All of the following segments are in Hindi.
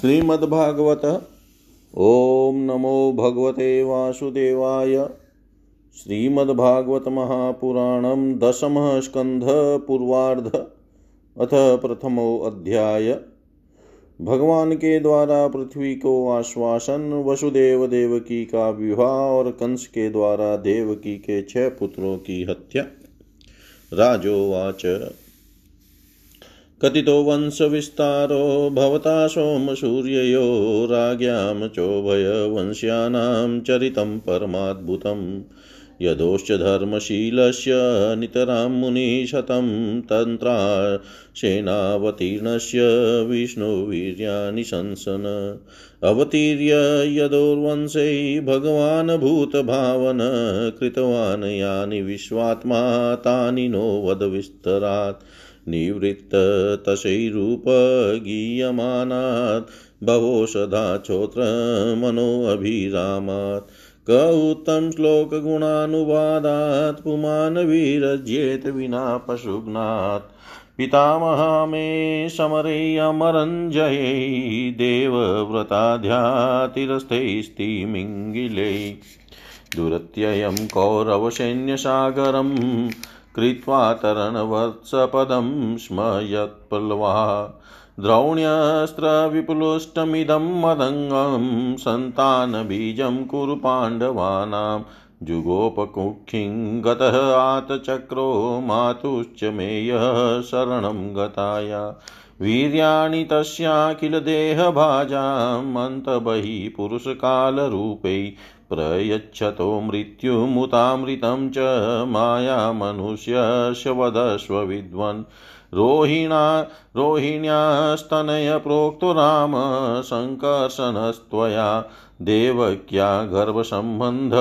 श्रीमद्भागवत। ॐ नमो भगवते वासुदेवाय। श्रीमद्भागवत महापुराणं दशमः स्कन्धः पूर्वार्ध अथ प्रथमो अध्याय। भगवान के द्वारा पृथ्वी को आश्वासन वसुदेव देवकी का विवाह और कंस के द्वारा देवकी के छह पुत्रों की हत्या। राजोवाच। कथितो वंशविस्तारो भवता सोमसूर्ययो राज्ञां चोभयवंश्यानां चरितं परमाद्भुतम् यदोश्च धर्मशीलस्य नितरां मुनिशतं तन्त्रा सेनावतीर्णस्य विष्णुवीर्याणि शंसन अवतीर्य यदोर्वंशै भगवान् भूतभावन कृतवान् यानि विश्वात्मा तानि नो वदविस्तरात् निवृत्ततशैरूपगीयमानात् उत्तम श्लोकगुणानुवादात् पुमान् विरज्येत विना पशुघ्नात्। पितामहा मे समरे अमरञ्जये देवव्रताध्यातिरस्थैस्तिमिङ्गिले दुरत्ययं कौरवसैन्यसागरं कृत्वा तरणवत्सपदं स्म यत्प्लवा। द्रौण्यस्त्रविपुलोष्टमिदं मदङ्गं सन्तानबीजं कुरु पाण्डवानां। जुगोपकुक्षिं गतः आतचक्रो मातुश्च मेयः शरणं गताया। वीर्याणि तस्याखिलदेहभाजामन्तबहिः पुरुषकालरूपै प्रयच्छतो मृत्युमुतामृतं च मायामनुष्यस्य वदस्व विद्वन् रोहिणा, रोहिण्यास्तनय प्रोक्तो राम सङ्कर्षणस्त्वया देवक्या गर्भसम्बन्ध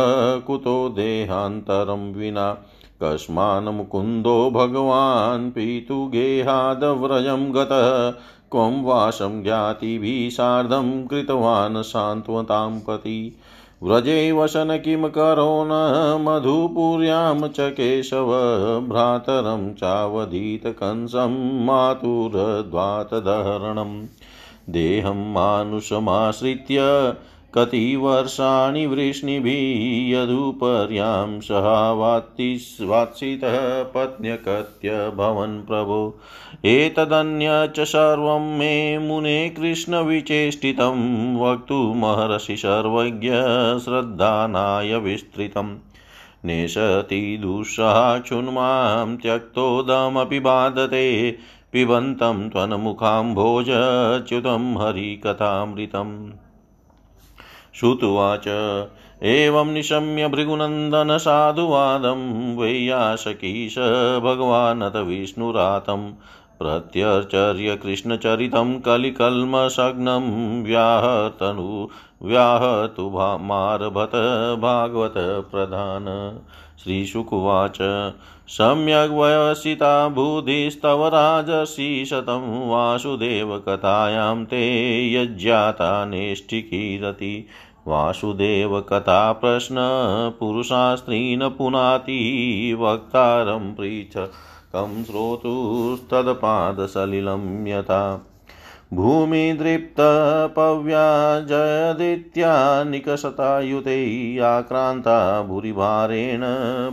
कुतो देहान्तरं विना। कस्मान् मुकुन्दो भगवान् पीतुगेहादव्रजं गतः क्वं वासं ज्ञातिभिः सार्धं कृतवान् सान्त्वतां पति व्रजे वसन किं करो न? मधुपुर्यां च केशव। भ्रातरं चावधीतकंसं मातुरद्वातधरणं। देहं मानुषमाश्रित्य कति वर्षाणि वृष्णिभिः यदुपर्यां सहावात्सितः पत्न्यकत्य भवन् प्रभो। एतदन्य च सर्वं मे मुने कृष्णविचेष्टितं वक्तुमहर्षि सर्वज्ञ श्रद्धानाय विस्तृतम्। नेशति दुःसहाक्षुन्मां त्यक्तोदमपि बाधते, पिबन्तं त्वन्मुखाम्भोजच्युतं हरिकथामृतम्। श्रुतुवाच। एवं निशम्य भृगुनन्दनसाधुवादं वैयासकीश भगवानत विष्णुरातं प्रत्यर्चर्य कृष्णचरितं कलिकल्मषग्नं व्याहतनु व्याहतु मारभत भागवत प्रधान। श्रीशुकुवाच। सम्यग् बुद्धिस्तव राजसि वासुदेवकथायां ते यज्ञाता नेष्टिकीरति। वासुदेवकथा प्रश्नपुरुषास्त्रीन् पुनाति वक्तारं पृच्छकं श्रोतुस्तत्पादसलिलं यथा। भूमिदृप्तपव्याजयदित्या निकषतायुते आक्रान्ता भूरिभारेण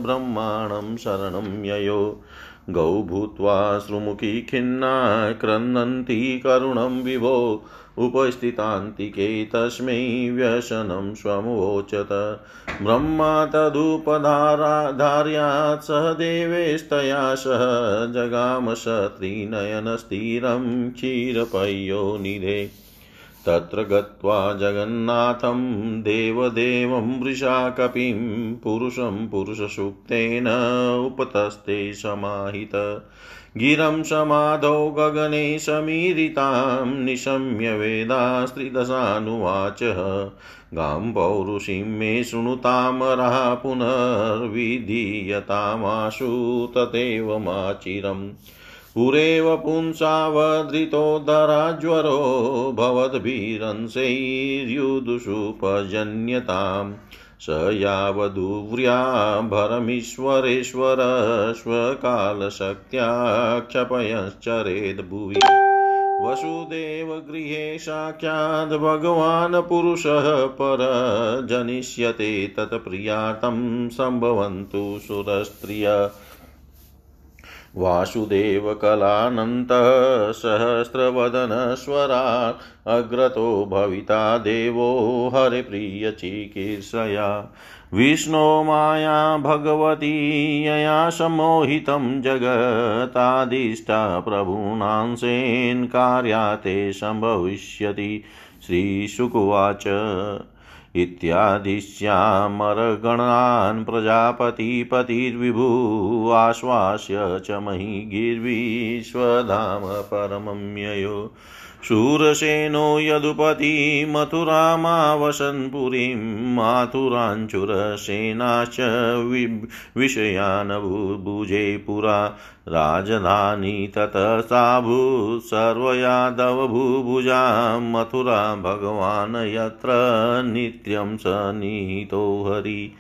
ब्रह्माणं शरणं ययो। गौ भूत्वा श्रुमुखी खिन्ना क्रन्दन्ती करुणं विभो उपस्थितान्तिके तस्मै व्यसनं स्वमवोचत ब्रह्मा तदुपधार्यात् सह देवेस्तया सह जगाम सत्रिनयनस्थिरं क्षीरपय्यो निधे। तत्र गत्वा जगन्नाथं देवदेवं वृषा कपिं पुरुषं पुरुषसूक्तेन उपतस्ते समाहित। गिरं समाधौ गगने समीरितां निशम्य वेदास्त्रिदशानुवाच। गां पौरुषीं मे शृणुतामरः पुनर्विधीयतामाशु तथैवमाचिरम् पुरेव पुंसावधृतोदराज्वरो भवद्भिरंशैर्युदुषुपजन्यताम् स यावदुव्र्याभरमीश्वरेश्वर स्वकालशक्त्या क्षपयश्चरेद् भुवि वसुदेवगृहे साक्षात् भगवान् पुरुषः पर जनिष्यते तत्प्रियार्थं सम्भवन्तु सुरस्त्रिय। वासुदेवकलानन्तः सहस्रवदनस्वरा अग्रतो भविता देवो हरिप्रियचिकीर्षया विष्णो माया भगवती, यया सम्मोहितं जगतादिष्टा प्रभूनांसेन कार्याते सम्भविष्यति। श्रीशुकुवाच इत्यादिश्यामरगणान् प्रजापतिपतिर्विभु आश्वास्य च मही गिर्विश्वधाम परमम्ययो शूरसेनो यदुपति मथुरामावसन् पुरीं माथुराञ्चुरसेनाश्च विषयान् भुजे पुरा। राजधानी ततः साभूत् सर्वयादवभूभुजां मथुरा भगवान् यत्र नित्यं स निहितो हरि।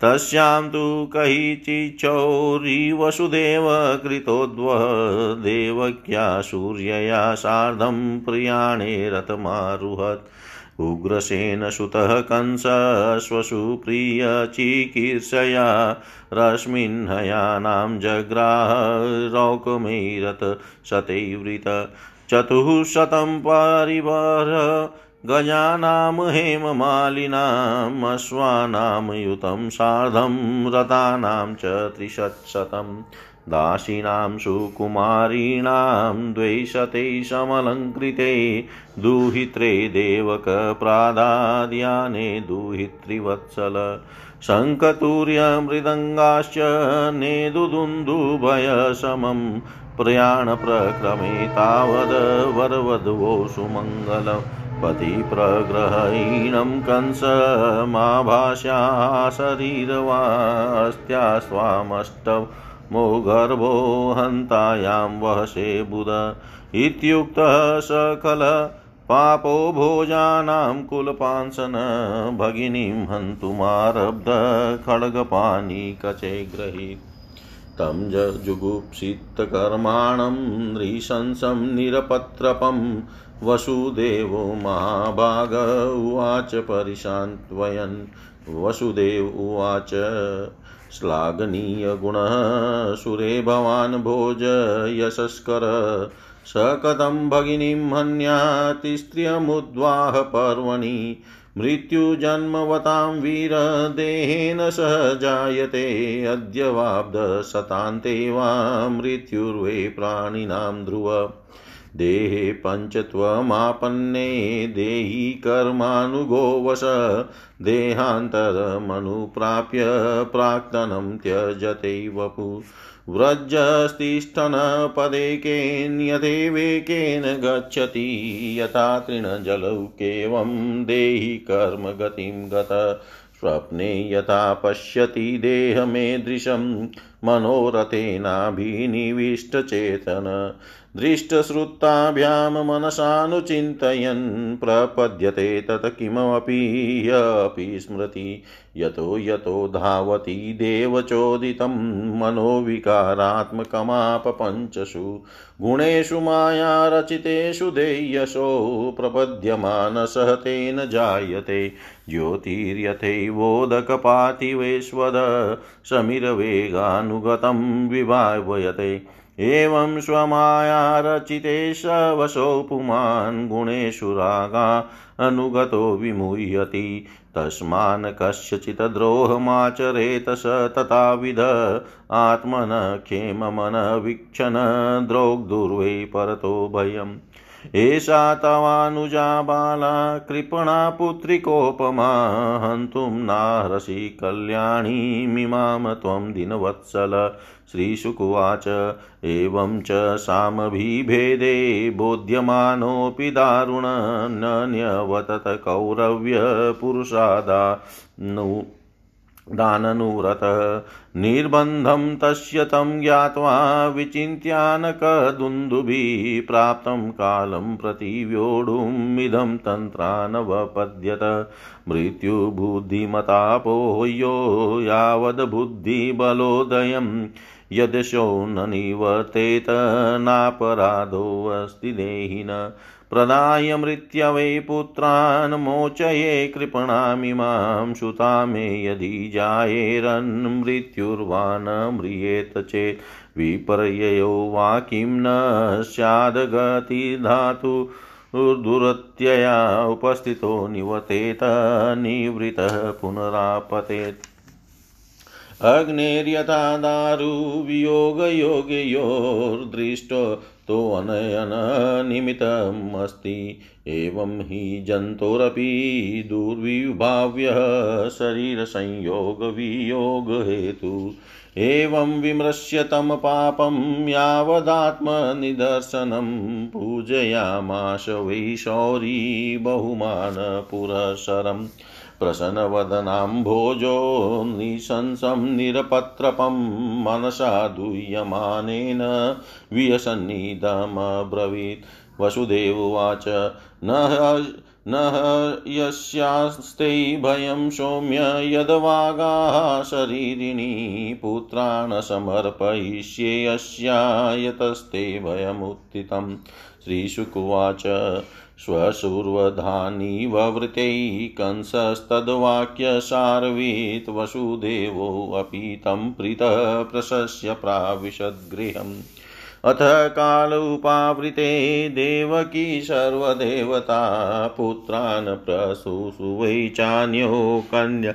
तस्यां तु कहिचिच्छौरिवसुदेव कृतोद्वः देवक्या सूर्यया सार्धं प्रियाणे रथमारुहत्। उग्रसेनसुतः कंसश्वसु प्रियचिकीर्षया रश्मिन्हयानां जग्राह रौकमेरथ शतैवृत चतुःशतं परिवार गजानां हेममालिनाम् अश्वानां युतं सार्धं रथानां च त्रिशत्शतं दासीनां सुकुमारीणां द्वैशते समलङ्कृते, दुहित्रे देवकप्रादाद्याने दुहित्रिवत्सल शङ्खतुर्यमृदङ्गाश्च नेदुदुन्दुभयसमं प्रयाणप्रक्रमे तावद् वरवधवो सुमङ्गलम् पतिप्रग्रहीणं कंसमाभाष्या शरीरवास्त्या स्वामष्टमो गर्भो हन्तायां वहसे बुध। इत्युक्तः सकल पापो भोजानां कुलपांसन भगिनीं हन्तुमारब्ध खड्गपाणिकचे गृहीत् तं जुगुप्सितकर्माणं नृशंसं निरपत्रपम् वसुदेवो महाभाग उवाच परिशान्त्वयन्। वसुदेव उवाच श्लाघनीयगुणः सुरे भवान् भोज यशस्कर। स कथं भगिनीं हन्याति स्त्रियमुद्वाह पर्वणि। मृत्युजन्मवतां वीरदेहेन सह जायते। अद्य वाब्धशतान्ते वा मृत्युर्वे प्राणिनां ध्रुव। देहे पञ्चत्वमापन्ने देही कर्मानुगो वश देहान्तरमनुप्राप्य प्राक्तनं त्यजते वपु व्रजस्तिष्ठनपदेकेन्यथेवेकेन गच्छति, यथा तृणजलौकेवं देहि कर्मगतिं गत। स्वप्ने यथा पश्यति देहमेदृशं, मनोरथेनाभिनिविष्टचेतन। दृष्टश्रुताभ्यां मनसानुचिन्तयन् प्रपद्यते तत् किमपि स्मृति। यतो यतो धावति देवचोदितं मनोविकारात्मकमापपञ्चसु। गुणेषु मायारचितेषु देयशो प्रपद्यमानसः तेन जायते ज्योतिर्यथैवोदकपातिवेश्वद समिरवेगानुगतं विभावयते। एवं स्वमायारचितेश वशो पुमान् गुणेषु रागा अनुगतो विमुह्यति। तस्मान् कस्यचित् द्रोहमाचरेत स तथाविध आत्मन क्षेममनवीक्षण द्रोग्दुर्वै परतो भयम्। एषा तवानुजा बाला कृपणा पुत्रिकोपमा हन्तुं नाहरसि कल्याणीमिमां त्वं दिनवत्सल श्रीशुकुवाच। एवं च सामभिभेदे बोध्यमानोऽपि दारुण न्यवतत कौरव्यपुरुषादा। नु, दाननुव्रतः। निर्बन्धं तस्य तं ज्ञात्वा विचिन्त्यानकदुन्दुभिः प्राप्तं कालं प्रति व्योढुमिदं तन्त्रानवपद्यत। मृत्युबुद्धिमतापोह्यो यावद्बुद्धिबलोदयम्। यदशो न निवर्तेत नापराधोऽस्ति देहिन। प्रदाय मृत्यवै पुत्रान् मोचये कृपणामिमां सुता मे यदि जायेरन्मृत्युर्वा न म्रियेत चेत्। विपर्ययो वा किं न स्याद्गतिर्धातु दुरत्यया उपस्थितो निवतेत निवृतः पुनरापतेत्। अग्नेर्यथा दारुवियोगयोगयोर्दृष्टो तोऽनयननिमित्तम् अस्ति एवं हि जन्तोरपि दुर्विभाव्यः शरीरसंयोगवियोगहेतु। एवं विमृश्यतं पापं यावदात्मनिदर्शनं पूजयामाश वै शौरी बहुमानपुरःसरम् प्रसन्नवदनाम्भोजो निशंसं निरपत्रपं मनसा दूयमानेन वियसन्निधमब्रवीत् वसुदेवोवाच न यस्यास्ते भयं सौम्य यद्वागाः शरीरिणी पुत्रान् समर्पयिष्ये यस्या यतस्ते भयमुत्थितं श्रीशुकुवाच स्वशूर्वधानीववृतै कंसस्तद्वाक्यसारवीत् वसुदेवोऽपि तं प्रीतः प्रशस्य प्राविशद्गृहम्। अथ कालोपावृते देवकी सर्वदेवता पुत्रान् प्रसूसुवै चान्यो कन्या।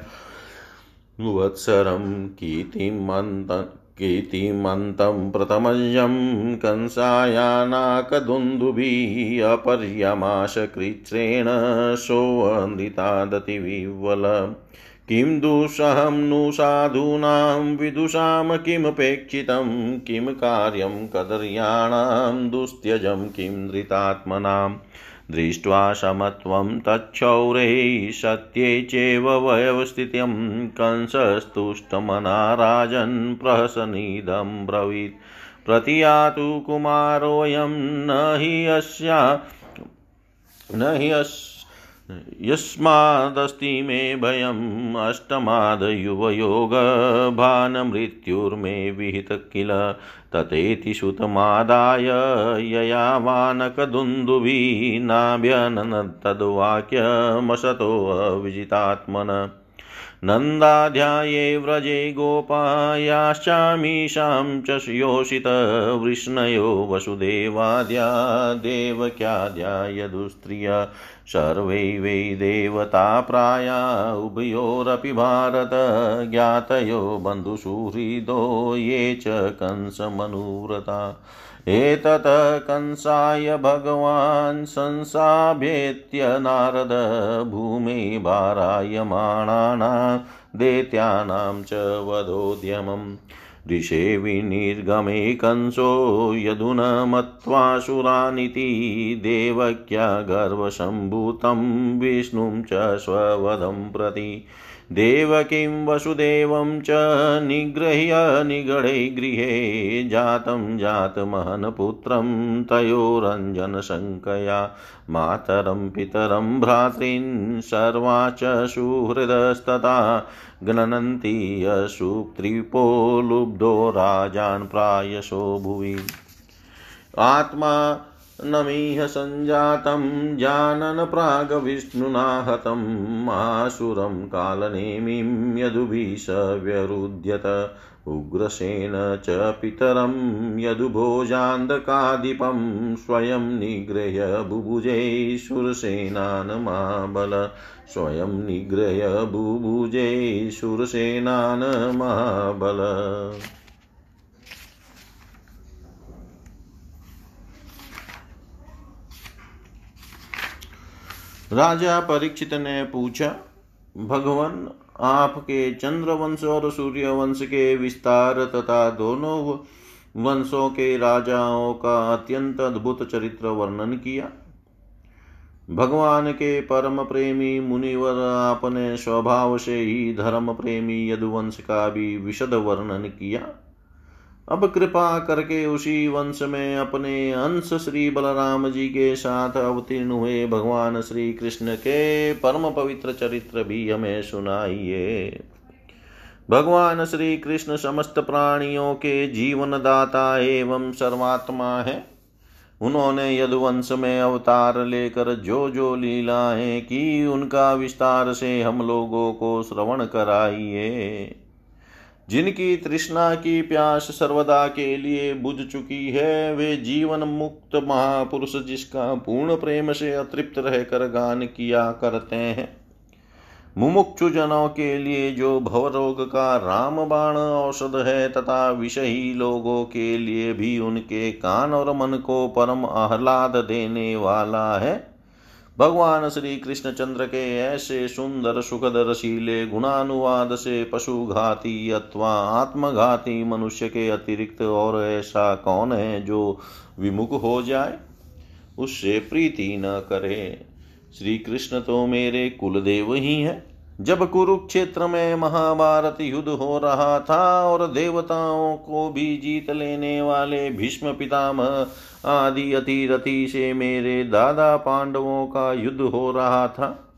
वत्सरं कीर्तिमन्त कीर्तिमन्तं प्रथमयं कंसायानाकदुन्दुभिः अपर्यमाशकृच्छ्रेण सोऽन्दितादतिविवल किं दुःसहं नु साधूनां विदुषां किमपेक्षितं, किं कार्यं कदर्याणां दुस्त्यजं किं धृतात्मनाम् दृष्ट्वा समत्वं तच्छौरैः सत्ये चैव वयवस्थित्यं कंसस्तुष्टमना राजन् प्रहसनिदं ब्रवीत्। प्रतियातु कुमारोऽयं न हि अस्या न हि अस् यस्मादस्ति मे भयम् अष्टमादयुवयोगभानमृत्युर्मे विहित किल ततेति सुतमादाय ययावानकदुन्दुभिनाभ्यननतद्वाक्यमसतोऽविजितात्मन नन्दाध्याये व्रजे गोपायाश्चामीशां च योषितवृष्णयो वसुदेवाद्या देवक्याद्या सर्वै वै देवता प्राया उभयोरपि भारत ज्ञातयो बन्धुसुहृदो ये च कंसमनुव्रता। एतत् कंसाय भगवान् संसाभेत्य नारद भूमि भारायमाणानां दैत्यानां च वधोद्यमम् ऋषे विनिर्गमे कंसो यदुनमत्वासुरानिति देवक्या गर्वसम्भूतं विष्णुं च स्ववधं प्रति। देवकीं वसुदेवं च निगृह्य निगडे गृहे जातं जातमहनपुत्रं तयोरञ्जनशङ्कया। मातरं पितरं भ्रातॄन् सर्वा च सुहृदस्तथा गणन्ति यशुक्त्रिपो लुब्धो राजान् प्रायशो भुवि। आत्मा नमिह सञ्जातं जानन् प्राग्विष्णुना हतम् आसुरं कालनेमिं यदुभिष व्यरुध्यत उग्रसेन च पितरं यदुभोजान्धकाधिपं स्वयं निगृह्य बुभुजे शूरसेनान् महाबल स्वयं निगृह्य बुभुजे शूरसेनान् महाबल राजा परीक्षित ने पूछा, भगवान आपके चंद्रवंश और सूर्य वंश के विस्तार तथा दोनों वंशों के राजाओं का अत्यंत अद्भुत चरित्र वर्णन किया। भगवान के परम प्रेमी मुनिवर आपने स्वभाव से ही धर्म प्रेमी यदुवंश का भी विशद वर्णन किया। अब कृपा करके उसी वंश में अपने अंश श्री बलराम जी के साथ अवतीर्ण हुए भगवान श्री कृष्ण के परम पवित्र चरित्र भी हमें सुनाइए। भगवान श्री कृष्ण समस्त प्राणियों के जीवन दाता एवं सर्वात्मा है। उन्होंने यदुवंश में अवतार लेकर जो जो लीलाएँ की, उनका विस्तार से हम लोगों को श्रवण कराइए। जिनकी तृष्णा की प्यास सर्वदा के लिए बुझ चुकी है, वे जीवन मुक्त महापुरुष जिसका पूर्ण प्रेम से अतृप्त रहकर गान किया करते हैं। मुमुक्षु जनों के लिए जो भवरोग का राम बाण औषध है, तथा विषयी लोगों के लिए भी उनके कान और मन को परम आह्लाद देने वाला है भगवान श्री कृष्ण चंद्र के ऐसे सुंदर सुखद रसीले गुणानुवाद से पशुघाती अथवा आत्मघाती मनुष्य के अतिरिक्त और ऐसा कौन है जो विमुख हो जाए? उससे प्रीति न करे। श्री कृष्ण तो मेरे कुलदेव ही है। जब कुरुक्षेत्र में महाभारत युद्ध हो रहा था और देवताओं को भी जीत लेने वाले भीष्म पितामह आदि अतिरथी से मेरे दादा पांडवों का युद्ध हो रहा था,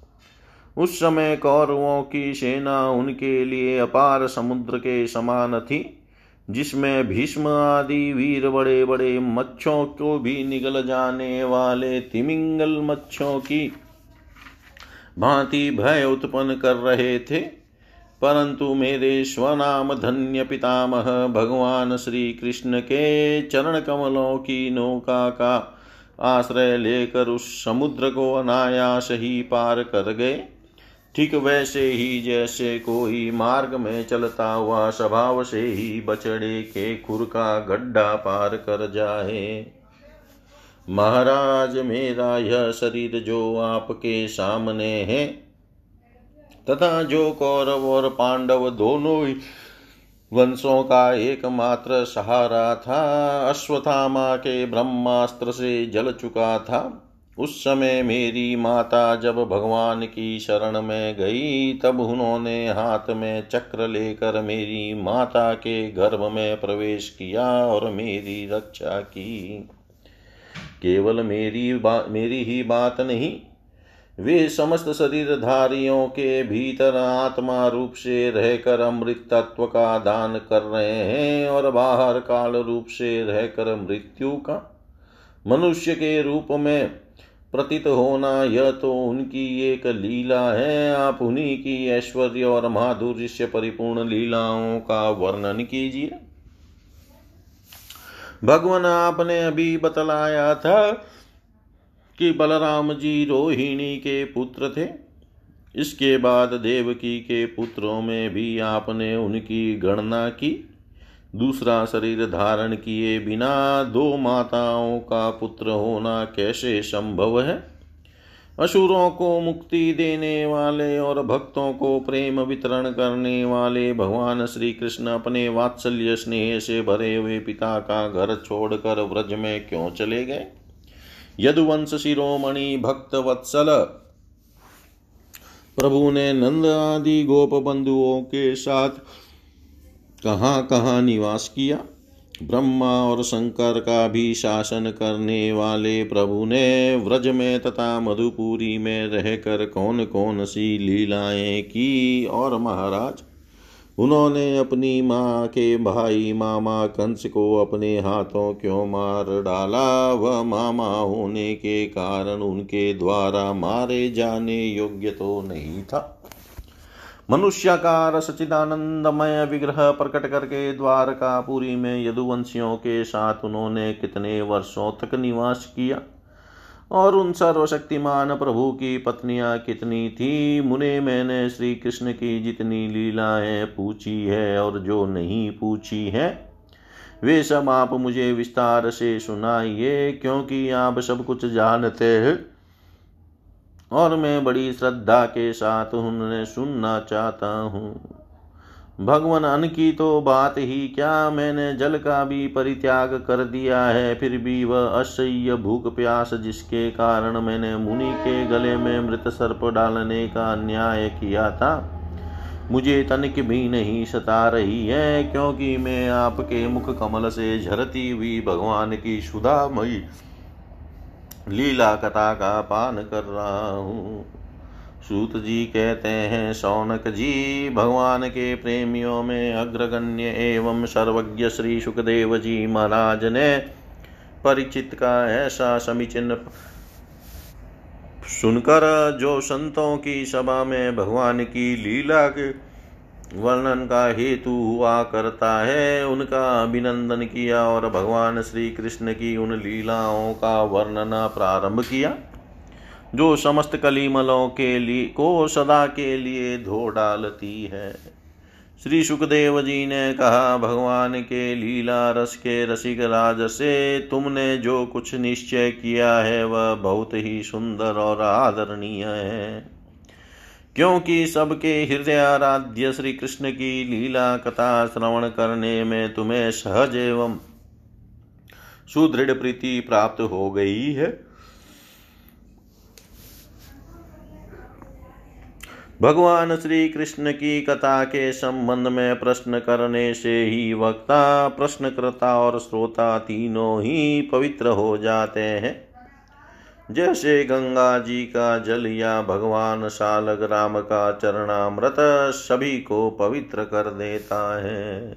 उस समय कौरवों की सेना उनके लिए अपार समुद्र के समान थी, जिसमें भीष्म आदि वीर बड़े बड़े मच्छों को भी निगल जाने वाले तिमिंगल मच्छों की भांति भय उत्पन्न कर रहे थे। परंतु मेरे स्वनाम धन्य पितामह, भगवान श्री कृष्ण के चरण कमलों की नौका का आश्रय लेकर उस समुद्र को अनायास ही पार कर गए। ठीक वैसे ही जैसे कोई मार्ग में चलता हुआ स्वभाव से ही बछड़े के खुर का गड्ढा पार कर जाए। महाराज, मेरा यह शरीर जो आपके सामने है, तथा जो कौरव और पांडव दोनों ही वंशों का एकमात्र सहारा था अश्वथामा के ब्रह्मास्त्र से जल चुका था। उस समय मेरी माता जब भगवान की शरण में गई, तब उन्होंने हाथ में चक्र लेकर मेरी माता के गर्भ में प्रवेश किया और मेरी रक्षा की। केवल मेरी बात मेरी ही बात नहीं, वे समस्त शरीरधारियों के भीतर आत्मा रूप से रहकर अमृत तत्व का दान कर रहे हैं और बाहर काल रूप से रहकर मृत्यु का मनुष्य के रूप में प्रतीत होना, यह तो उनकी एक लीला है। आप उन्हीं की ऐश्वर्य और माधुर्य से परिपूर्ण लीलाओं का वर्णन कीजिए। भगवान आपने अभी बतलाया था कि बलराम जी रोहिणी के पुत्र थे। इसके बाद देवकी के पुत्रों में भी आपने उनकी गणना की। दूसरा शरीर धारण किए बिना दो माताओं का पुत्र होना कैसे संभव है? असुरों को मुक्ति देने वाले और भक्तों को प्रेम वितरण करने वाले भगवान श्री कृष्ण अपने वात्सल्य स्नेह से भरे हुए पिता का घर छोड़कर व्रज में क्यों चले गए? यदुवंश शिरोमणि, भक्त वत्सल, प्रभु ने नंद आदि गोप बंधुओं के साथ कहाँ कहाँ निवास किया? ब्रह्मा और शंकर का भी शासन करने वाले प्रभु ने व्रज में तथा मधुपुरी में रहकर कौन कौन सी लीलाएँ की? और महाराज, उन्होंने अपनी माँ के भाई मामा कंस को अपने हाथों क्यों मार डाला? वह मामा होने के कारण उनके द्वारा मारे जाने योग्य तो नहीं था। मनुष्याकार सचिदानंदमय विग्रह प्रकट करके द्वारकापुरी में यदुवंशियों के साथ उन्होंने कितने वर्षों तक निवास किया? और उन सर्वशक्तिमान प्रभु की पत्नियाँ कितनी थी? मुने मैंने श्री कृष्ण की जितनी लीलाएँ पूछी है और जो नहीं पूछी है। वे सब आप मुझे विस्तार से सुनाइए, क्योंकि आप सब कुछ जानते हैं। और मैं बड़ी श्रद्धा के साथ उन्हें सुनना चाहता हूँ। भगवान अन्न की तो बात ही क्या? मैंने जल का भी परित्याग कर दिया है, फिर भी वह असह्य भूख प्यास जिसके कारण मैंने मुनि के गले में मृत सर्प डालने का अन्याय किया था। मुझे तनिक भी नहीं सता रही है, क्योंकि मैं आपके मुख कमल से झरती हुई भगवान की सुधामयी लीला कथा का पान कर रहा हूँ। सूत जी कहते हैं सौनक जी, भगवान के प्रेमियों में अग्रगण्य एवं सर्वज्ञ श्री सुखदेव जी महाराज ने परिचित का ऐसा समीचीन सुनकर जो संतों की सभा में भगवान की लीला के वर्णन का हेतु हुआ करता है। उनका अभिनंदन किया और भगवान श्री कृष्ण की उन लीलाओं का वर्णन प्रारंभ किया, जो समस्त कलीमलों के लिए, को सदा के लिए धो डालती है। श्री सुखदेव जी ने कहा, भगवान के लीला रस के रसिक राज से तुमने जो कुछ निश्चय किया है, वह बहुत ही सुंदर और आदरणीय है। क्योंकि सबके हृदय आराध्य श्री कृष्ण की लीला कथा श्रवण करने में तुम्हें सहज एवं सुदृढ़ प्रीति प्राप्त हो गई है। भगवान श्री कृष्ण की कथा के संबंध में प्रश्न करने से ही वक्ता, प्रश्नकर्ता और श्रोता तीनों ही पवित्र हो जाते हैं। जैसे गंगा जी का जल या भगवान शालग राम का चरणामृत सभी को पवित्र कर देता है।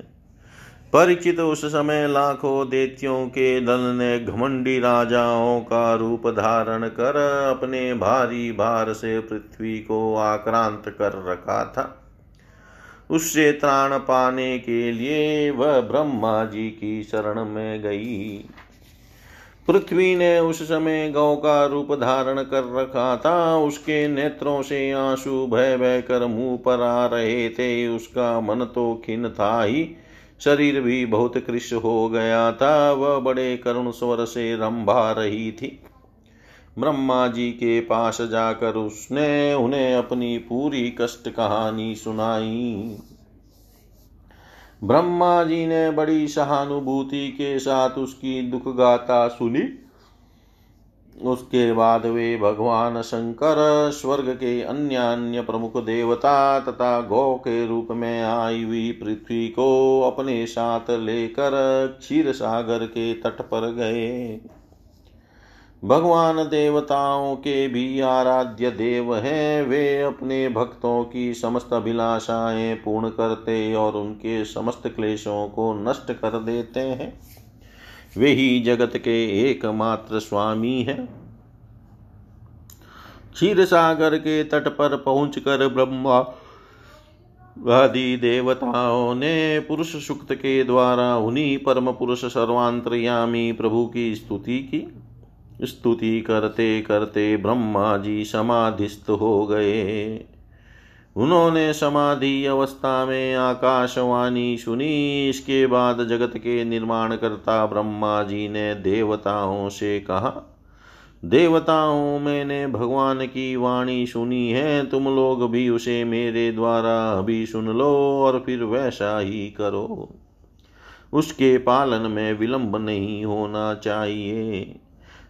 परिचित उस समय लाखों देतियों के दल ने घमंडी राजाओं का रूप धारण कर अपने भारी भार से पृथ्वी को आक्रांत कर रखा था। उससे त्राण पाने के लिए वह ब्रह्मा जी की शरण में गई। पृथ्वी ने उस समय गौ का रूप धारण कर रखा था। उसके नेत्रों से आँसू भय भय कर मुँह पर आ रहे थे। उसका मन तो खिन था ही। शरीर भी बहुत कृष हो गया था। वह बड़े करुण स्वर से रंभा रही थी। ब्रह्मा जी के पास जाकर उसने उन्हें अपनी पूरी कष्ट कहानी सुनाई। ब्रह्मा जी ने बड़ी सहानुभूति के साथ उसकी दुख गाथा सुनी। उसके बाद वे भगवान शंकर, स्वर्ग के अन्य अन्य प्रमुख देवता तथा गौ के रूप में आई हुई पृथ्वी को अपने साथ लेकर क्षीर सागर के तट पर गए। भगवान देवताओं के भी आराध्य देव हैं। वे अपने भक्तों की समस्त अभिलाषाएँ पूर्ण करते और उनके समस्त क्लेशों को नष्ट कर देते हैं। वे ही जगत के एकमात्र स्वामी हैं। क्षीर सागर के तट पर पहुंचकर ब्रह्मा आदि देवताओं ने पुरुष सुक्त के द्वारा उन्हीं परम पुरुष सर्वांतरयामी प्रभु की स्तुति की। स्तुति करते करते ब्रह्मा जी समाधिस्थ हो गए। उन्होंने समाधि अवस्था में आकाशवाणी सुनी। इसके बाद जगत के निर्माण करता ब्रह्मा जी ने देवताओं से कहा, देवताओं, मैंने भगवान की वाणी सुनी है। तुम लोग भी उसे मेरे द्वारा अभी सुन लो और फिर वैसा ही करो। उसके पालन में विलंब नहीं होना चाहिए।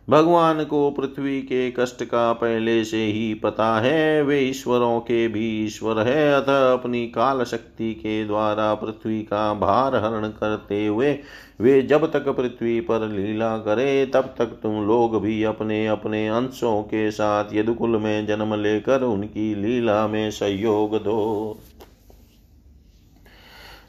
भगवान को पृथ्वी के कष्ट का पहले से ही पता है। वे ईश्वरों के भी ईश्वर है। अतः अपनी काल शक्ति के द्वारा पृथ्वी का भार हरण करते हुए वे जब तक पृथ्वी पर लीला करे, तब तक तुम लोग भी अपने अपने अंशों के साथ यदुकुल में जन्म लेकर उनकी लीला में सहयोग दो।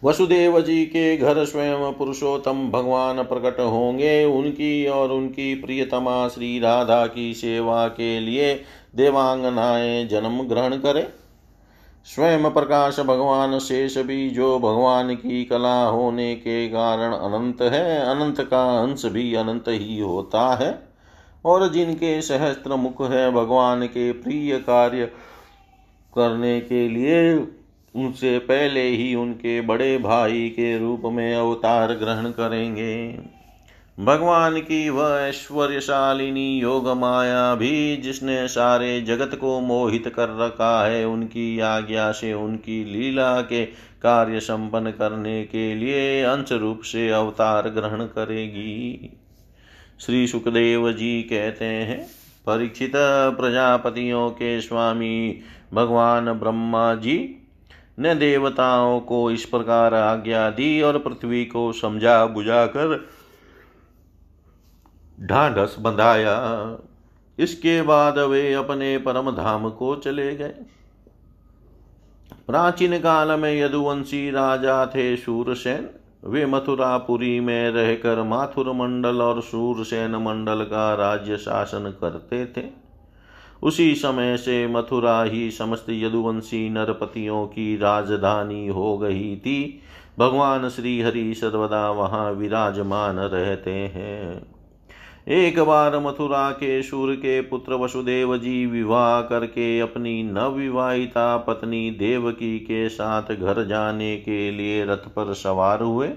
वसुदेव जी के घर स्वयं पुरुषोत्तम भगवान प्रकट होंगे। उनकी और उनकी प्रियतमा श्री राधा की सेवा के लिए देवांगनाएँ जन्म ग्रहण करें। स्वयं प्रकाश भगवान शेष भी जो भगवान की कला होने के कारण अनंत है, अनंत का अंश भी अनंत ही होता है। और जिनके सहस्त्र मुख है, भगवान के प्रिय कार्य करने के लिए उनसे पहले ही उनके बड़े भाई के रूप में अवतार ग्रहण करेंगे। भगवान की वह ऐश्वर्यशालिनी योग माया भी जिसने सारे जगत को मोहित कर रखा है, उनकी आज्ञा से, उनकी लीला के कार्य संपन्न करने के लिए अंश रूप से अवतार ग्रहण करेगी। श्री सुखदेव जी कहते हैं, परीक्षित प्रजापतियों के स्वामी भगवान ब्रह्मा जी ने देवताओं को इस प्रकार आज्ञा दी और पृथ्वी को समझा बुझा कर ढांढस बंधाया। इसके बाद वे अपने परम धाम को चले गए। प्राचीन काल में यदुवंशी राजा थे सूरसेन वे मथुरापुरी में रहकर माथुर मंडल और सूरसेन मंडल का राज्य शासन करते थे। उसी समय से मथुरा ही समस्त यदुवंशी नरपतियों की राजधानी हो गई थी। भगवान श्री हरि सर्वदा वहाँ विराजमान रहते हैं। एक बार मथुरा के सूर के पुत्र वसुदेव जी विवाह करके अपनी नवविवाहिता पत्नी देवकी के साथ घर जाने के लिए रथ पर सवार हुए।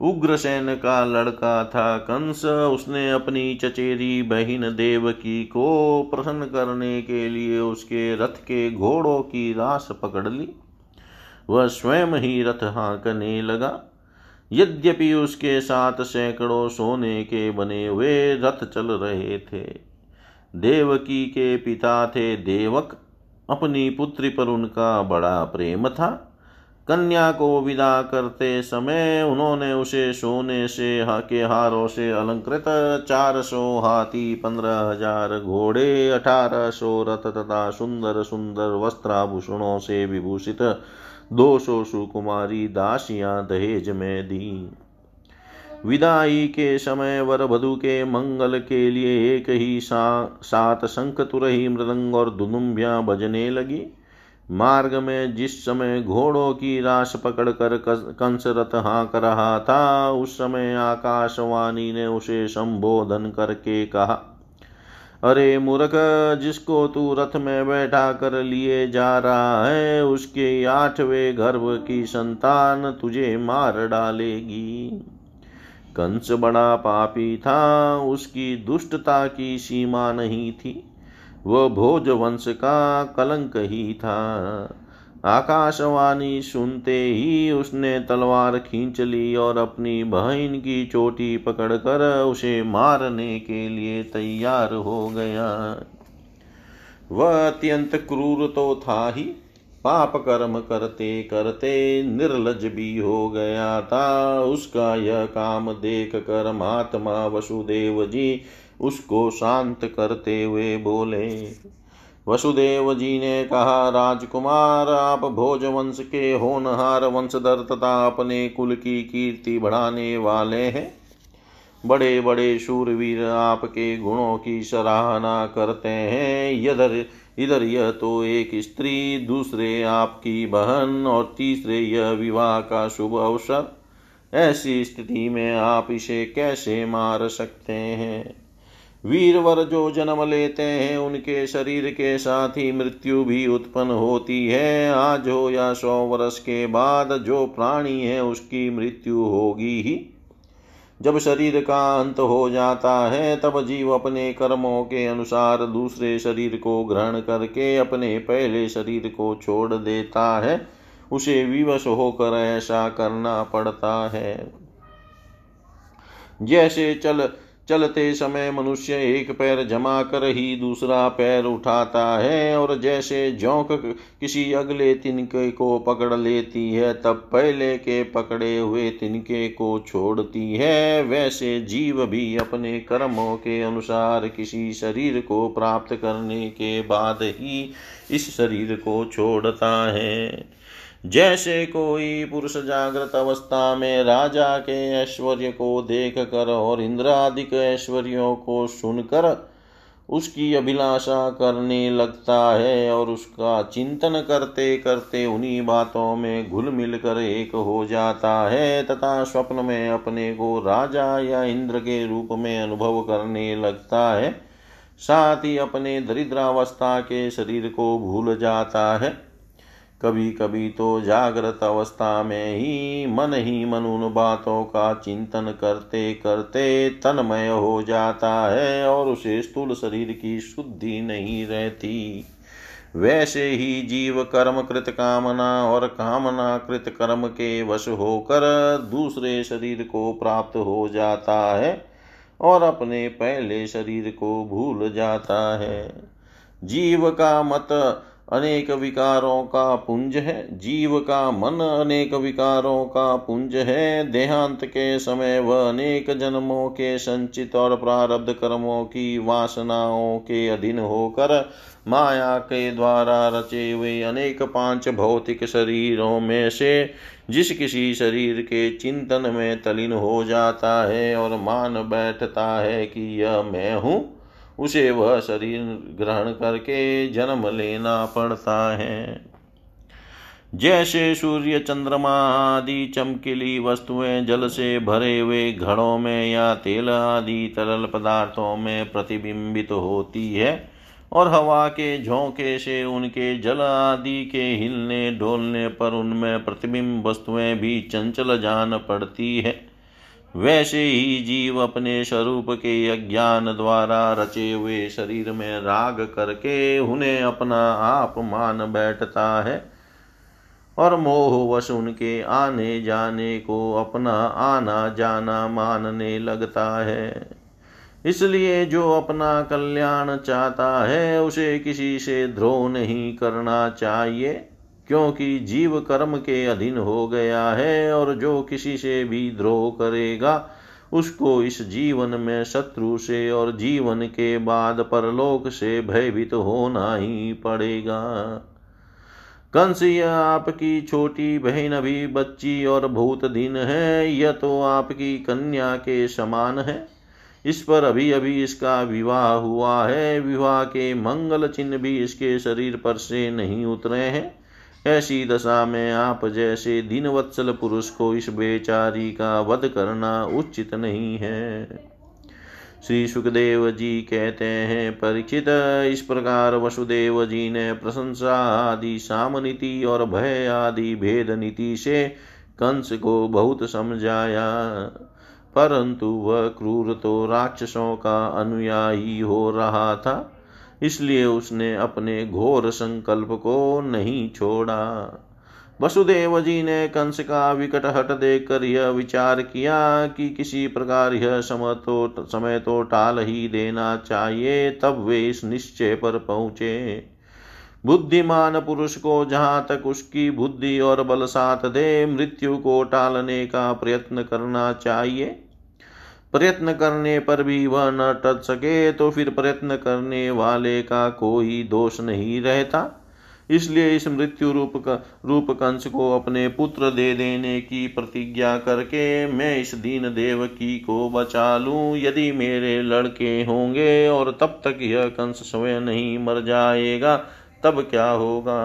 उग्रसेन का लड़का था कंस। उसने अपनी चचेरी बहन देवकी को प्रसन्न करने के लिए उसके रथ के घोड़ों की रास पकड़ ली। वह स्वयं ही रथ हाँकने लगा। यद्यपि उसके साथ सैकड़ों सोने के बने हुए रथ चल रहे थे, देवकी के पिता थे देवक। अपनी पुत्री पर उनका बड़ा प्रेम था। कन्या को विदा करते समय उन्होंने उसे सोने से के हारों से अलंकृत चार सौ हाथी पंद्रह हज़ार घोड़े अठारह सौ रथ तथा सुंदर सुंदर वस्त्राभूषणों से विभूषित दो सौ सुकुमारी दासियाँ दहेज में दी। विदाई के समय वर वधु के मंगल के लिए एक ही सा, सात शंख तुरही मृदंग और दुनुम्बिया बजने लगी। मार्ग में जिस समय घोड़ों की राश पकड़कर कंस रथ हाँक रहा था, उस समय आकाशवाणी ने उसे संबोधन करके कहा, अरे मूर्ख, जिसको तू रथ में बैठा कर लिए जा रहा है, उसके आठवें गर्भ की संतान तुझे मार डालेगी। कंस बड़ा पापी था, उसकी दुष्टता की सीमा नहीं थी। वह भोज वंश का कलंक ही था। आकाशवाणी सुनते ही उसने तलवार खींच ली और अपनी बहन की चोटी पकड़कर उसे मारने के लिए तैयार हो गया। वह अत्यंत क्रूर तो था ही। पाप कर्म करते करते निर्लज भी हो गया था। उसका यह काम देख कर महात्मा वसुदेव जी उसको शांत करते हुए बोले, वसुदेव जी ने कहा, राजकुमार, आप भोज वंश के होनहार वंशधर तथा अपने कुल की कीर्ति बढ़ाने वाले हैं। बड़े बड़े शूरवीर आपके गुणों की सराहना करते हैं। इधर इधर यह तो एक स्त्री, दूसरे आपकी बहन, और तीसरे यह विवाह का शुभ अवसर। ऐसी स्थिति में आप इसे कैसे मार सकते हैं? वीरवर जो जन्म लेते हैं, उनके शरीर के साथ ही मृत्यु भी उत्पन्न होती है। आज हो या सौ वर्ष के बाद जो प्राणी है, उसकी मृत्यु होगी ही। जब शरीर का अंत हो जाता है, तब जीव अपने कर्मों के अनुसार दूसरे शरीर को ग्रहण करके अपने पहले शरीर को छोड़ देता है। उसे विवश होकर ऐसा करना पड़ता है। जैसे चल चलते समय मनुष्य एक पैर जमा कर ही दूसरा पैर उठाता है और जैसे जोंक किसी अगले तिनके को पकड़ लेती है, तब पहले के पकड़े हुए तिनके को छोड़ती है। वैसे जीव भी अपने कर्मों के अनुसार किसी शरीर को प्राप्त करने के बाद ही इस शरीर को छोड़ता है। जैसे कोई पुरुष जागृत अवस्था में राजा के ऐश्वर्य को देख कर और इंद्रादिक ऐश्वर्यों को सुनकर उसकी अभिलाषा करने लगता है और उसका चिंतन करते करते उन्हीं बातों में घुल मिल कर एक हो जाता है तथा स्वप्न में अपने को राजा या इंद्र के रूप में अनुभव करने लगता है। साथ ही अपने दरिद्रावस्था के शरीर को भूल जाता है। कभी कभी तो जागृत अवस्था में ही मन ही मन उन बातों का चिंतन करते करते तन्मय हो जाता है और उसे स्थूल शरीर की शुद्धि नहीं रहती। वैसे ही जीव कर्म कृत कामना और कामना कृत कर्म के वश होकर दूसरे शरीर को प्राप्त हो जाता है और अपने पहले शरीर को भूल जाता है। जीव का मत अनेक विकारों का पुंज है, जीव का मन अनेक विकारों का पुंज है। देहांत के समय वह अनेक जन्मों के संचित और प्रारब्ध कर्मों की वासनाओं के अधीन होकर माया के द्वारा रचे हुए अनेक पाँच भौतिक शरीरों में से जिस किसी शरीर के चिंतन में तलीन हो जाता है और मान बैठता है कि यह मैं हूँ उसे वह शरीर ग्रहण करके जन्म लेना पड़ता है। जैसे सूर्य चंद्रमा आदि चमकीली वस्तुएँ जल से भरे हुए घड़ों में या तेल आदि तरल पदार्थों में प्रतिबिंबित होती है और हवा के झोंके से उनके जल आदि के हिलने डोलने पर उनमें प्रतिबिंब वस्तुएँ भी चंचल जान पड़ती है। वैसे ही जीव अपने स्वरूप के अज्ञान द्वारा रचे हुए शरीर में राग करके उन्हें अपना आप मान बैठता है और मोहवश उनके आने जाने को अपना आना जाना मानने लगता है। इसलिए जो अपना कल्याण चाहता है, उसे किसी से द्रोह नहीं करना चाहिए। क्योंकि जीव कर्म के अधीन हो गया है और जो किसी से भी द्रोह करेगा, उसको इस जीवन में शत्रु से और जीवन के बाद परलोक से भयभीत होना ही पड़ेगा। कंस, यह आपकी छोटी बहन अभी बच्ची और भूत दिन है, यह तो आपकी कन्या के समान है। इस पर अभी अभी इसका विवाह हुआ है, विवाह के मंगल चिन्ह भी इसके शरीर पर से नहीं उतरे हैं। ऐसी दशा में आप जैसे दिन वत्सल पुरुष को इस बेचारी का वध करना उचित नहीं है। श्री सुखदेव जी कहते हैं, परीक्षित, इस प्रकार वसुदेव जी ने प्रशंसा आदि साम नीति और भय आदि भेद नीति से कंस को बहुत समझाया। परंतु वह क्रूर तो राक्षसों का अनुयायी हो रहा था। इसलिए उसने अपने घोर संकल्प को नहीं छोड़ा। वसुदेव जी ने कंस का विकट हट देकर यह विचार किया कि किसी प्रकार यह समय तो समय तो टाल ही देना चाहिए, तब वे इस निश्चय पर पहुँचे। बुद्धिमान पुरुष को जहाँ तक उसकी बुद्धि और बल साथ दे, मृत्यु को टालने का प्रयत्न करना चाहिए। प्रयत्न करने पर भी वह न टल सके तो फिर प्रयत्न करने वाले का कोई दोष नहीं रहता। इसलिए इस मृत्यु रूप का, रूप कंस को अपने पुत्र दे देने की प्रतिज्ञा करके मैं इस दीन देव की को बचा लूँ। यदि मेरे लड़के होंगे और तब तक यह कंस स्वयं नहीं मर जाएगा, तब क्या होगा?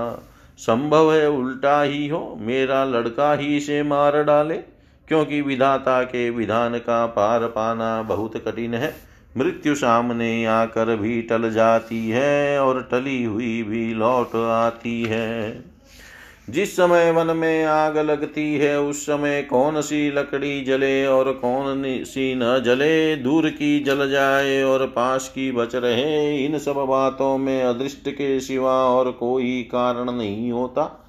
संभव है उल्टा ही हो। मेरा लड़का ही इसे मार डाले। क्योंकि विधाता के विधान का पार पाना बहुत कठिन है। मृत्यु सामने आकर भी टल जाती है और टली हुई भी लौट आती है। जिस समय वन में आग लगती है, उस समय कौन सी लकड़ी जले और कौन सी न जले? दूर की जल जाए और पास की बच रहे, इन सब बातों में अदृष्ट के सिवा और कोई कारण नहीं होता।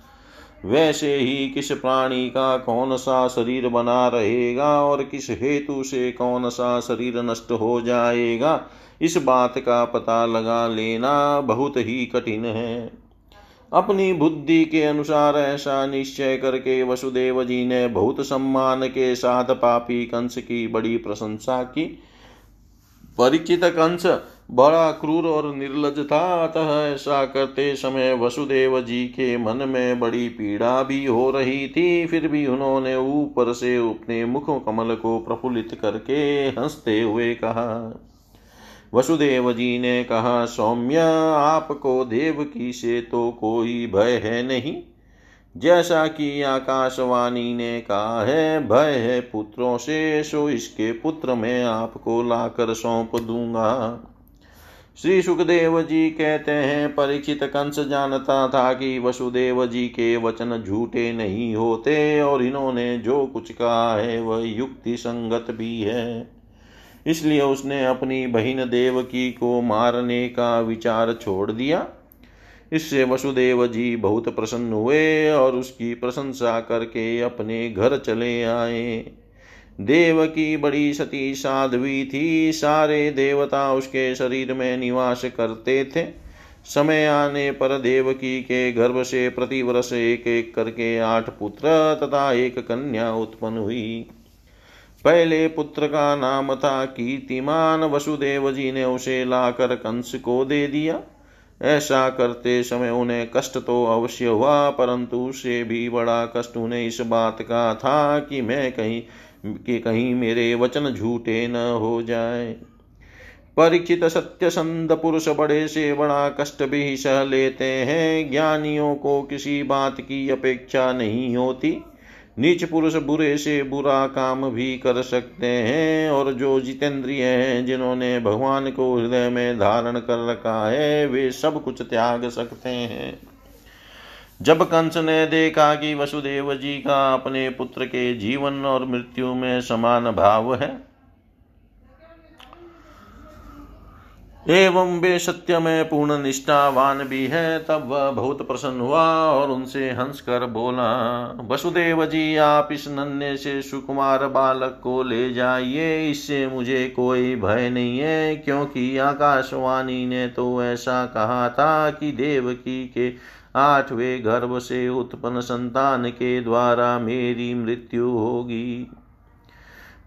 वैसे ही किस प्राणी का कौन सा शरीर बना रहेगा और किस हेतु से कौन सा शरीर नष्ट हो जाएगा, इस बात का पता लगा लेना बहुत ही कठिन है। अपनी बुद्धि के अनुसार ऐसा निश्चय करके वसुदेव जी ने बहुत सम्मान के साथ पापी कंस की बड़ी प्रशंसा की। परिचित कंस बड़ा क्रूर और निर्लज था अतः ऐसा करते समय वसुदेव जी के मन में बड़ी पीड़ा भी हो रही थी, फिर भी उन्होंने ऊपर से अपने मुख कमल को प्रफुल्लित करके हँसते हुए कहा, वसुदेव जी ने कहा, सौम्य, आपको देव की से तो कोई भय है नहीं। जैसा कि आकाशवाणी ने कहा है, भय है पुत्रों से, सो इसके पुत्र मैं आपको लाकर सौंप दूँगा। श्री सुखदेव जी कहते हैं, परीक्षित कंस जानता था कि वसुदेव जी के वचन झूठे नहीं होते, और इन्होंने जो कुछ कहा है, वह युक्ति संगत भी है। इसलिए उसने अपनी बहिन देवकी को मारने का विचार छोड़ दिया। इससे वसुदेव जी बहुत प्रसन्न हुए और उसकी प्रशंसा करके अपने घर चले आए। देव की बड़ी सती साध्वी थी। सारे देवता उसके शरीर में निवास करते थे। समय आने पर देवकी के गर्भ से प्रतिवर्ष एक एक करके आठ पुत्र तथा एक कन्या उत्पन्न हुई। पहले पुत्र का नाम था कीर्तिमान। वसुदेव जी ने उसे लाकर कंस को दे दिया। ऐसा करते समय उन्हें कष्ट तो अवश्य हुआ, परंतु उससे भी बड़ा कष्ट उन्हें इस बात का था कि मैं कहीं, कि कहीं मेरे वचन झूठे न हो जाए। परीक्षित सत्य संद पुरुष बड़े से बड़ा कष्ट भी सह लेते हैं, ज्ञानियों को किसी बात की अपेक्षा नहीं होती। नीच पुरुष बुरे से बुरा काम भी कर सकते हैं, और जो जितेंद्रिय हैं, जिन्होंने भगवान को हृदय में धारण कर रखा है, वे सब कुछ त्याग सकते हैं। जब कंस ने देखा कि वसुदेव जी का अपने पुत्र के जीवन और मृत्यु में समान भाव है एवं वे सत्य में पूर्ण निष्ठावान भी है, तब वह बहुत प्रसन्न हुआ और उनसे हंस कर बोला, वसुदेव जी, आप इस नन्हे से सुकुमार बालक को ले जाइए, इससे मुझे कोई भय नहीं है, क्योंकि आकाशवाणी ने तो ऐसा कहा था कि देवकी के आठवें गर्भ से उत्पन्न संतान के द्वारा मेरी मृत्यु होगी।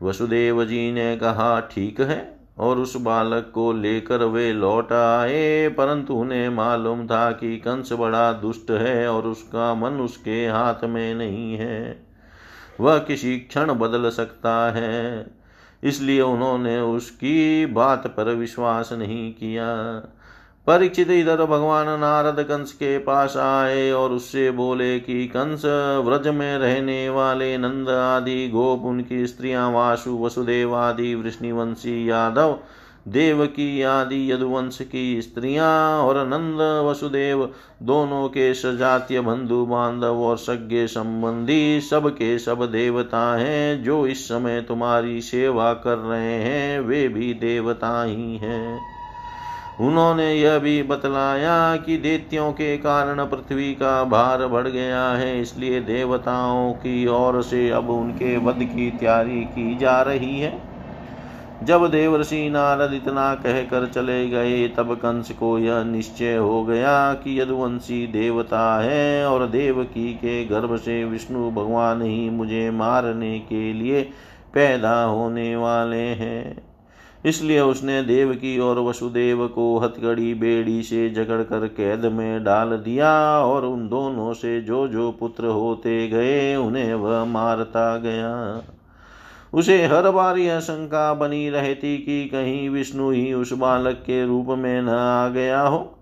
वसुदेव जी ने कहा, ठीक है और उस बालक को लेकर वे लौट आए, परंतु उन्हें मालूम था कि कंस बड़ा दुष्ट है और उसका मन उसके हाथ में नहीं है। वह किसी क्षण बदल सकता है, इसलिए उन्होंने उसकी बात पर विश्वास नहीं किया। परीक्षित इधर भगवान नारद कंस के पास आए और उससे बोले कि कंस, व्रज में रहने वाले नंद आदि, गोप उनकी स्त्रियाँ, वासु, वसुदेव आदि, वृष्णिवंशी, यादव देवकी आदि, यदुवंश की स्त्रियाँ और नंद, वसुदेव, दोनों के सजातीय बंधु, बांधव और सज्ञ संबंधी सब के सब देवता हैं, जो इस समय तुम्हारी सेवा कर रहे हैं, वे भी देवता ही हैं। उन्होंने यह भी बतलाया कि देत्यों के कारण पृथ्वी का भार बढ़ गया है, इसलिए देवताओं की ओर से अब उनके वध की तैयारी की जा रही है। जब देवर्षि नारद इतना कहकर चले गए, तब कंस को यह निश्चय हो गया कि यदुवंशी देवता है और देवकी के गर्भ से विष्णु भगवान ही मुझे मारने के लिए पैदा होने वाले हैं। इसलिए उसने देव की और वसुदेव को हथकड़ी, बेड़ी से जकड़ कर कैद में डाल दिया और उन दोनों से जो जो पुत्र होते गए, उन्हें वह मारता गया। उसे हर बार यह शंका बनी रहती कि कहीं विष्णु ही उस बालक के रूप में न आ गया हो।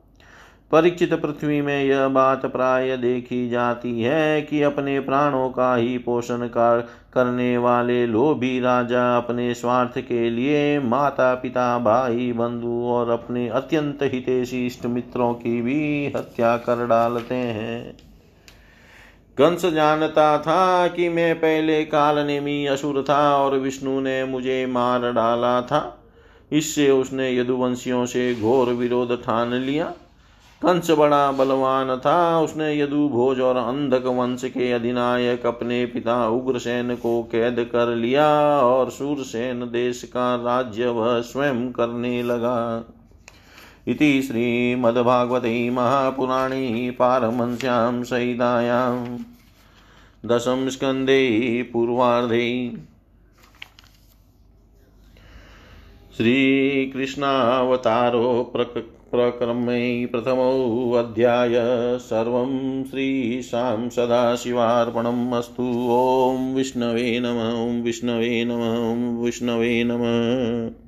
परीक्षित पृथ्वी में यह बात प्राय देखी जाती है कि अपने प्राणों का ही पोषण कर, करने वाले लोभी राजा अपने स्वार्थ के लिए माता पिता भाई, बंधु और अपने अत्यंत हितेशी इष्ट मित्रों की भी हत्या कर डालते हैं। कंस जानता था कि मैं पहले काल नेमी असुर था और विष्णु ने मुझे मार डाला था। इससे उसने यदुवंशियों से घोर विरोध ठान लिया। कंस बड़ा बलवान था। उसने यदु भोज और अंधक वंश के अधिनायक अपने पिता उग्रसेन को कैद कर लिया और सूरसेन देश का राज्य वह स्वयं करने लगा। इति श्रीमद्भागवते महापुराणे पारमंस्यां सहितायां दशम स्कन्धे पूर्वार्धे। श्रीकृष्णावतारो प्रक प्रक्रमे प्रथमोऽध्याय सर्वं श्रीशां सदाशिवार्पणम् अस्तु। ॐ विष्णवे नम विष्णवे नम विष्णवे नमः।